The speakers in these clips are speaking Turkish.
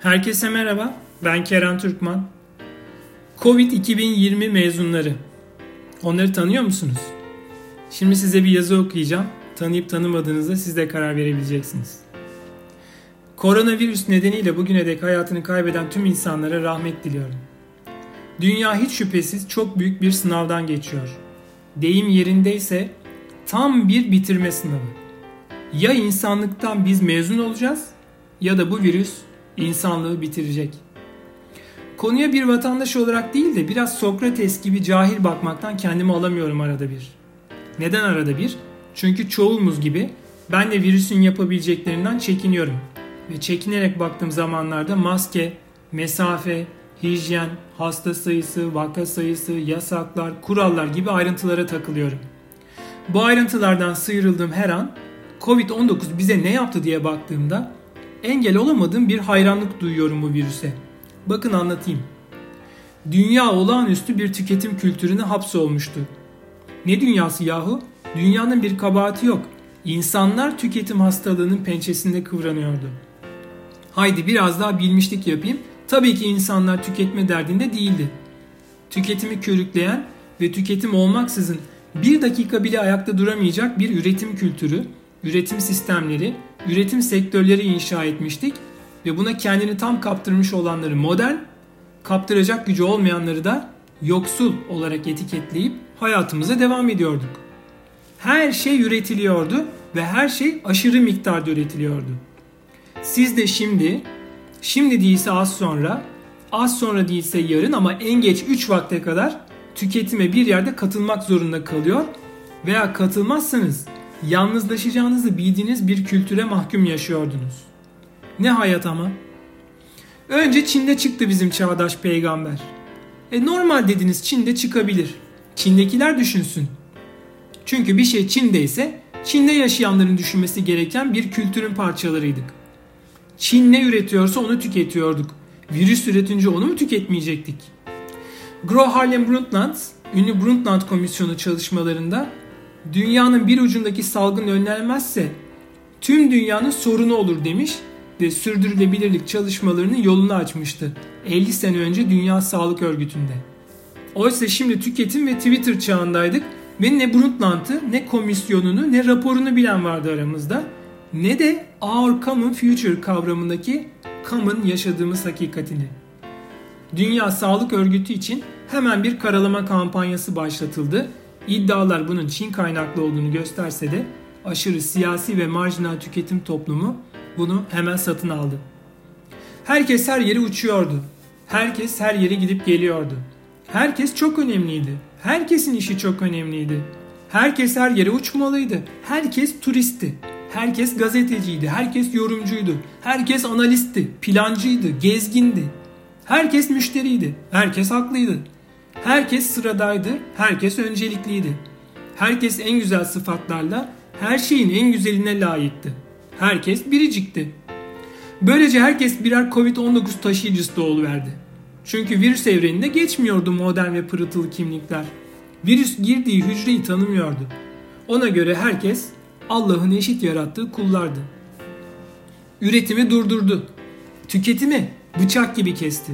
Herkese merhaba. Ben Kerem Türkman. Covid 2020 mezunları. Onları tanıyor musunuz? Şimdi size bir yazı okuyacağım. Tanıyıp tanımadığınızda siz de karar verebileceksiniz. Koronavirüs nedeniyle bugüne dek hayatını kaybeden tüm insanlara rahmet diliyorum. Dünya hiç şüphesiz çok büyük bir sınavdan geçiyor. Deyim yerindeyse tam bir bitirme sınavı. Ya insanlıktan biz mezun olacağız ya da bu virüs insanlığı bitirecek. Konuya bir vatandaş olarak değil de biraz Sokrates gibi cahil bakmaktan kendimi alamıyorum arada bir. Neden arada bir? Çünkü çoğumuz gibi ben de virüsün yapabileceklerinden çekiniyorum. Ve çekinerek baktığım zamanlarda maske, mesafe, hijyen, hasta sayısı, vaka sayısı, yasaklar, kurallar gibi ayrıntılara takılıyorum. Bu ayrıntılardan sıyrıldığım her an Covid-19 bize ne yaptı diye baktığımda engel olamadığım bir hayranlık duyuyorum bu virüse. Bakın anlatayım. Dünya olağanüstü bir tüketim kültürüne hapsolmuştu. Ne dünyası yahu? Dünyanın bir kabahati yok. İnsanlar tüketim hastalığının pençesinde kıvranıyordu. Haydi biraz daha bilmişlik yapayım. Tabii ki insanlar tüketme derdinde değildi. Tüketimi körükleyen ve tüketim olmaksızın bir dakika bile ayakta duramayacak bir üretim kültürü, üretim sistemleri, üretim sektörleri inşa etmiştik ve buna kendini tam kaptırmış olanları modern, kaptıracak gücü olmayanları da yoksul olarak etiketleyip hayatımıza devam ediyorduk. Her şey üretiliyordu ve her şey aşırı miktarda üretiliyordu. Siz de şimdi, şimdi değilse az sonra, az sonra değilse yarın ama en geç 3 vakte kadar tüketime bir yerde katılmak zorunda kalıyor veya katılmazsanız yalnızlaşacağınızı bildiğiniz bir kültüre mahkum yaşıyordunuz. Ne hayat ama. Önce Çin'de çıktı bizim çağdaş peygamber. E normal dediniz Çin'de çıkabilir. Çin'dekiler düşünsün. Çünkü bir şey Çin'deyse Çin'de yaşayanların düşünmesi gereken bir kültürün parçalarıydık. Çin ne üretiyorsa onu tüketiyorduk. Virüs üretince onu mu tüketmeyecektik? Gro Harlem Brundtland, ünlü Brundtland Komisyonu çalışmalarında dünyanın bir ucundaki salgın önlenmezse tüm dünyanın sorunu olur demiş ve sürdürülebilirlik çalışmalarının yolunu açmıştı 50 sene önce Dünya Sağlık Örgütü'nde. Oysa şimdi tüketim ve Twitter çağındaydık ve ne Brundtland'ı ne komisyonunu ne raporunu bilen vardı aramızda ne de Our Common Future kavramındaki common yaşadığımız hakikatini. Dünya Sağlık Örgütü için hemen bir karalama kampanyası başlatıldı. İddialar bunun Çin kaynaklı olduğunu gösterse de aşırı siyasi ve marjinal tüketim toplumu bunu hemen satın aldı. Herkes her yere uçuyordu. Herkes her yere gidip geliyordu. Herkes çok önemliydi. Herkesin işi çok önemliydi. Herkes her yere uçmalıydı. Herkes turistti. Herkes gazeteciydi. Herkes yorumcuydu. Herkes analistti. Plancıydı. Gezgindi. Herkes müşteriydi. Herkes haklıydı. Herkes sıradaydı. Herkes öncelikliydi. Herkes en güzel sıfatlarla her şeyin en güzeline layıktı. Herkes biricikti. Böylece herkes birer Covid-19 taşıyıcısı da verdi. Çünkü virüs evreninde geçmiyordu modern ve pırıltılı kimlikler. Virüs girdiği hücreyi tanımıyordu. Ona göre herkes Allah'ın eşit yarattığı kullardı. Üretimi durdurdu. Tüketimi bıçak gibi kesti.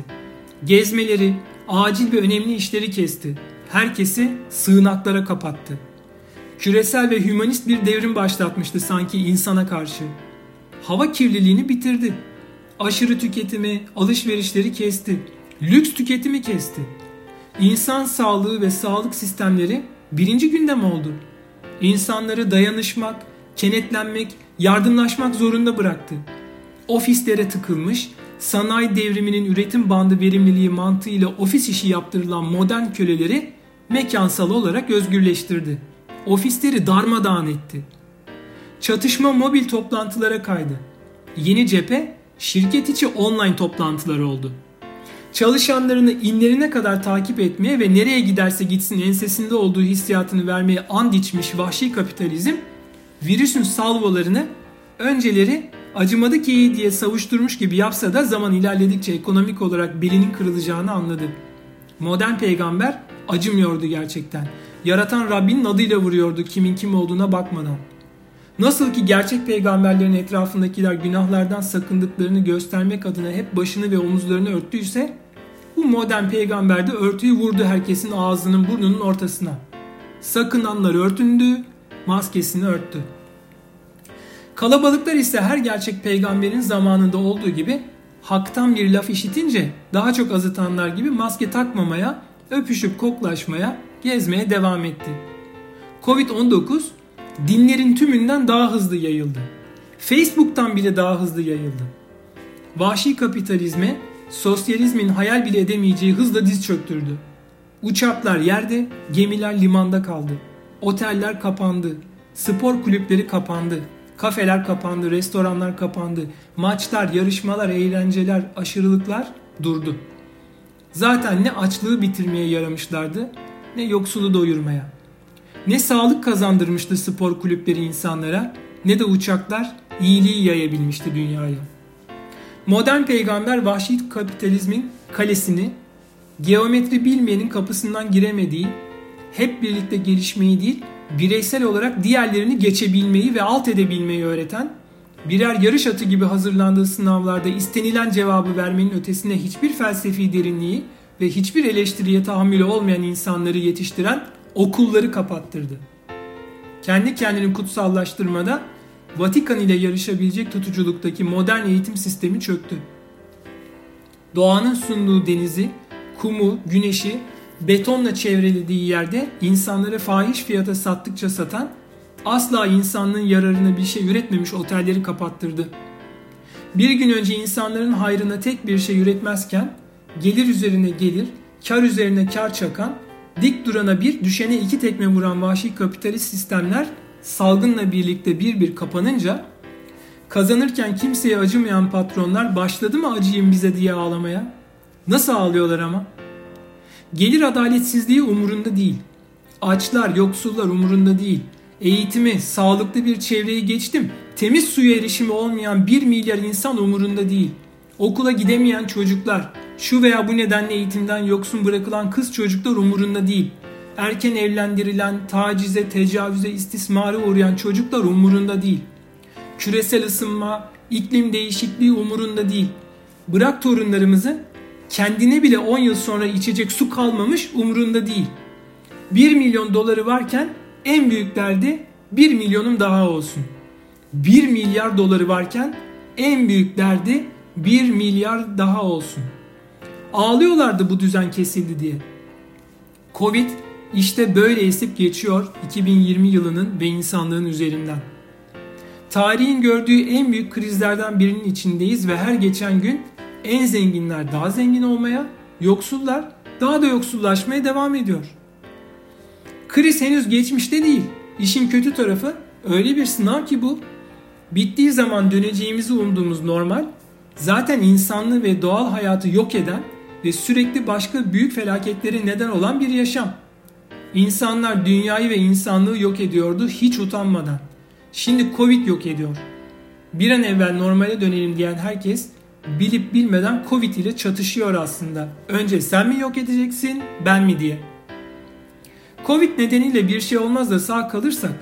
Gezmeleri, acil ve önemli işleri kesti. Herkesi sığınaklara kapattı küresel ve hümanist bir devrim başlatmıştı sanki insana karşı. Hava kirliliğini bitirdi. Aşırı tüketimi, alışverişleri kesti. Lüks tüketimi kesti. İnsan sağlığı ve sağlık sistemleri birinci gündem oldu. İnsanları dayanışmak, kenetlenmek, yardımlaşmak zorunda bıraktı. Ofislere tıkılmış, sanayi devriminin üretim bandı verimliliği mantığıyla ofis işi yaptırılan modern köleleri mekansal olarak özgürleştirdi ofisleri darmadağın etti. Çatışma mobil toplantılara kaydı. Yeni cephe şirket içi online toplantılar oldu. Çalışanlarını inlerine kadar takip etmeye ve nereye giderse gitsin ensesinde olduğu hissiyatını vermeye and içmiş vahşi kapitalizm virüsün salvolarını önceleri acımadı ki diye savuşturmuş gibi yapsa da zaman ilerledikçe ekonomik olarak belinin kırılacağını anladı. Modern peygamber acımıyordu gerçekten. Yaratan Rabbinin adıyla vuruyordu kimin kim olduğuna bakmadan. Nasıl ki gerçek peygamberlerin etrafındakiler günahlardan sakındıklarını göstermek adına hep başını ve omuzlarını örttüyse bu modern peygamber de örtüyü vurdu herkesin ağzının burnunun ortasına. Sakınanlar örtündü, maskesini örttü. Kalabalıklar ise her gerçek peygamberin zamanında olduğu gibi haktan bir laf işitince daha çok azıtanlar gibi maske takmamaya, öpüşüp koklaşmaya, gezmeye devam etti. Covid-19 dinlerin tümünden daha hızlı yayıldı. Facebook'tan bile daha hızlı yayıldı. Vahşi kapitalizme sosyalizmin hayal bile edemeyeceği hızla diz çöktürdü. Uçaklar yerde, gemiler limanda kaldı. Oteller kapandı. Spor kulüpleri kapandı. Kafeler kapandı, restoranlar kapandı. Maçlar, yarışmalar, eğlenceler, aşırılıklar durdu. Zaten ne açlığı bitirmeye yaramışlardı ne yoksulu doyurmaya. Ne sağlık kazandırmıştı spor kulüpleri insanlara ne de uçaklar iyiliği yayabilmişti dünyaya. Modern peygamber vahşi kapitalizmin kalesini geometri bilmeyenin kapısından giremediği, hep birlikte gelişmeyi değil, bireysel olarak diğerlerini geçebilmeyi ve alt edebilmeyi öğreten, birer yarış atı gibi hazırlandığı sınavlarda istenilen cevabı vermenin ötesine hiçbir felsefi derinliği ve hiçbir eleştiriye tahammülü olmayan insanları yetiştiren okulları kapattırdı. Kendi kendini kutsallaştırmada Vatikan ile yarışabilecek tutuculuktaki modern eğitim sistemi çöktü. Doğanın sunduğu denizi, kumu, güneşi betonla çevrelediği yerde insanlara fahiş fiyata sattıkça satan, asla insanlığın yararına bir şey üretmemiş otelleri kapattırdı. Bir gün önce insanların hayrına tek bir şey üretmezken gelir üzerine gelir, kar üzerine kar çakan, dik durana bir, düşene iki tekme vuran vahşi kapitalist sistemler salgınla birlikte bir bir kapanınca kazanırken kimseye acımayan patronlar başladı mı acıyın bize diye ağlamaya? Nasıl ağlıyorlar ama? Gelir adaletsizliği umurunda değil. Açlar, yoksullar umurunda değil. Eğitimi, sağlıklı bir çevreyi geçtim. Temiz suya erişimi olmayan 1 milyar insan umurunda değil. Okula gidemeyen çocuklar, şu veya bu nedenle eğitimden yoksun bırakılan kız çocuklar umurunda değil. Erken evlendirilen, tacize, tecavüze, istismara uğrayan çocuklar umurunda değil. Küresel ısınma, iklim değişikliği umurunda değil. Bırak torunlarımızı kendine bile 10 yıl sonra içecek su kalmamış umurunda değil. 1 milyon doları varken en büyük derdi 1 milyonum daha olsun. 1 milyar doları varken en büyük derdi 1 milyar daha olsun. Ağlıyorlardı bu düzen kesildi diye. Covid işte böyle esip geçiyor 2020 yılının ve insanlığın üzerinden. Tarihin gördüğü en büyük krizlerden birinin içindeyiz ve her geçen gün en zenginler daha zengin olmaya, yoksullar daha da yoksullaşmaya devam ediyor. Kriz henüz geçmişte değil. İşin kötü tarafı öyle bir sınav ki bu. Bittiği zaman döneceğimizi umduğumuz normal, zaten insanlığı ve doğal hayatı yok eden ve sürekli başka büyük felaketlere neden olan bir yaşam. İnsanlar dünyayı ve insanlığı yok ediyordu hiç utanmadan. Şimdi Covid yok ediyor. Bir an evvel normale dönelim diyen herkes bilip bilmeden Covid ile çatışıyor aslında. Önce sen mi yok edeceksin, ben mi diye. Covid nedeniyle bir şey olmaz da sağ kalırsak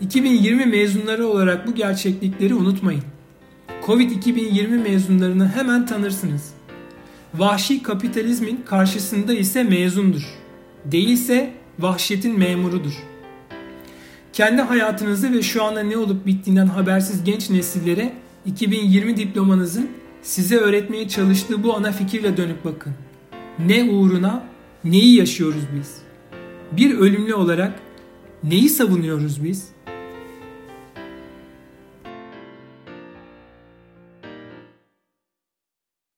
2020 mezunları olarak bu gerçeklikleri unutmayın. Covid 2020 mezunlarını hemen tanırsınız. Vahşi kapitalizmin karşısında ise mezundur. Değilse vahşetin memurudur. Kendi hayatınızı ve şu anda ne olup bittiğinden habersiz genç nesillere 2020 diplomanızın size öğretmeye çalıştığı bu ana fikirle dönüp bakın. Ne uğruna neyi yaşıyoruz biz? Bir ölümlü olarak neyi savunuyoruz biz?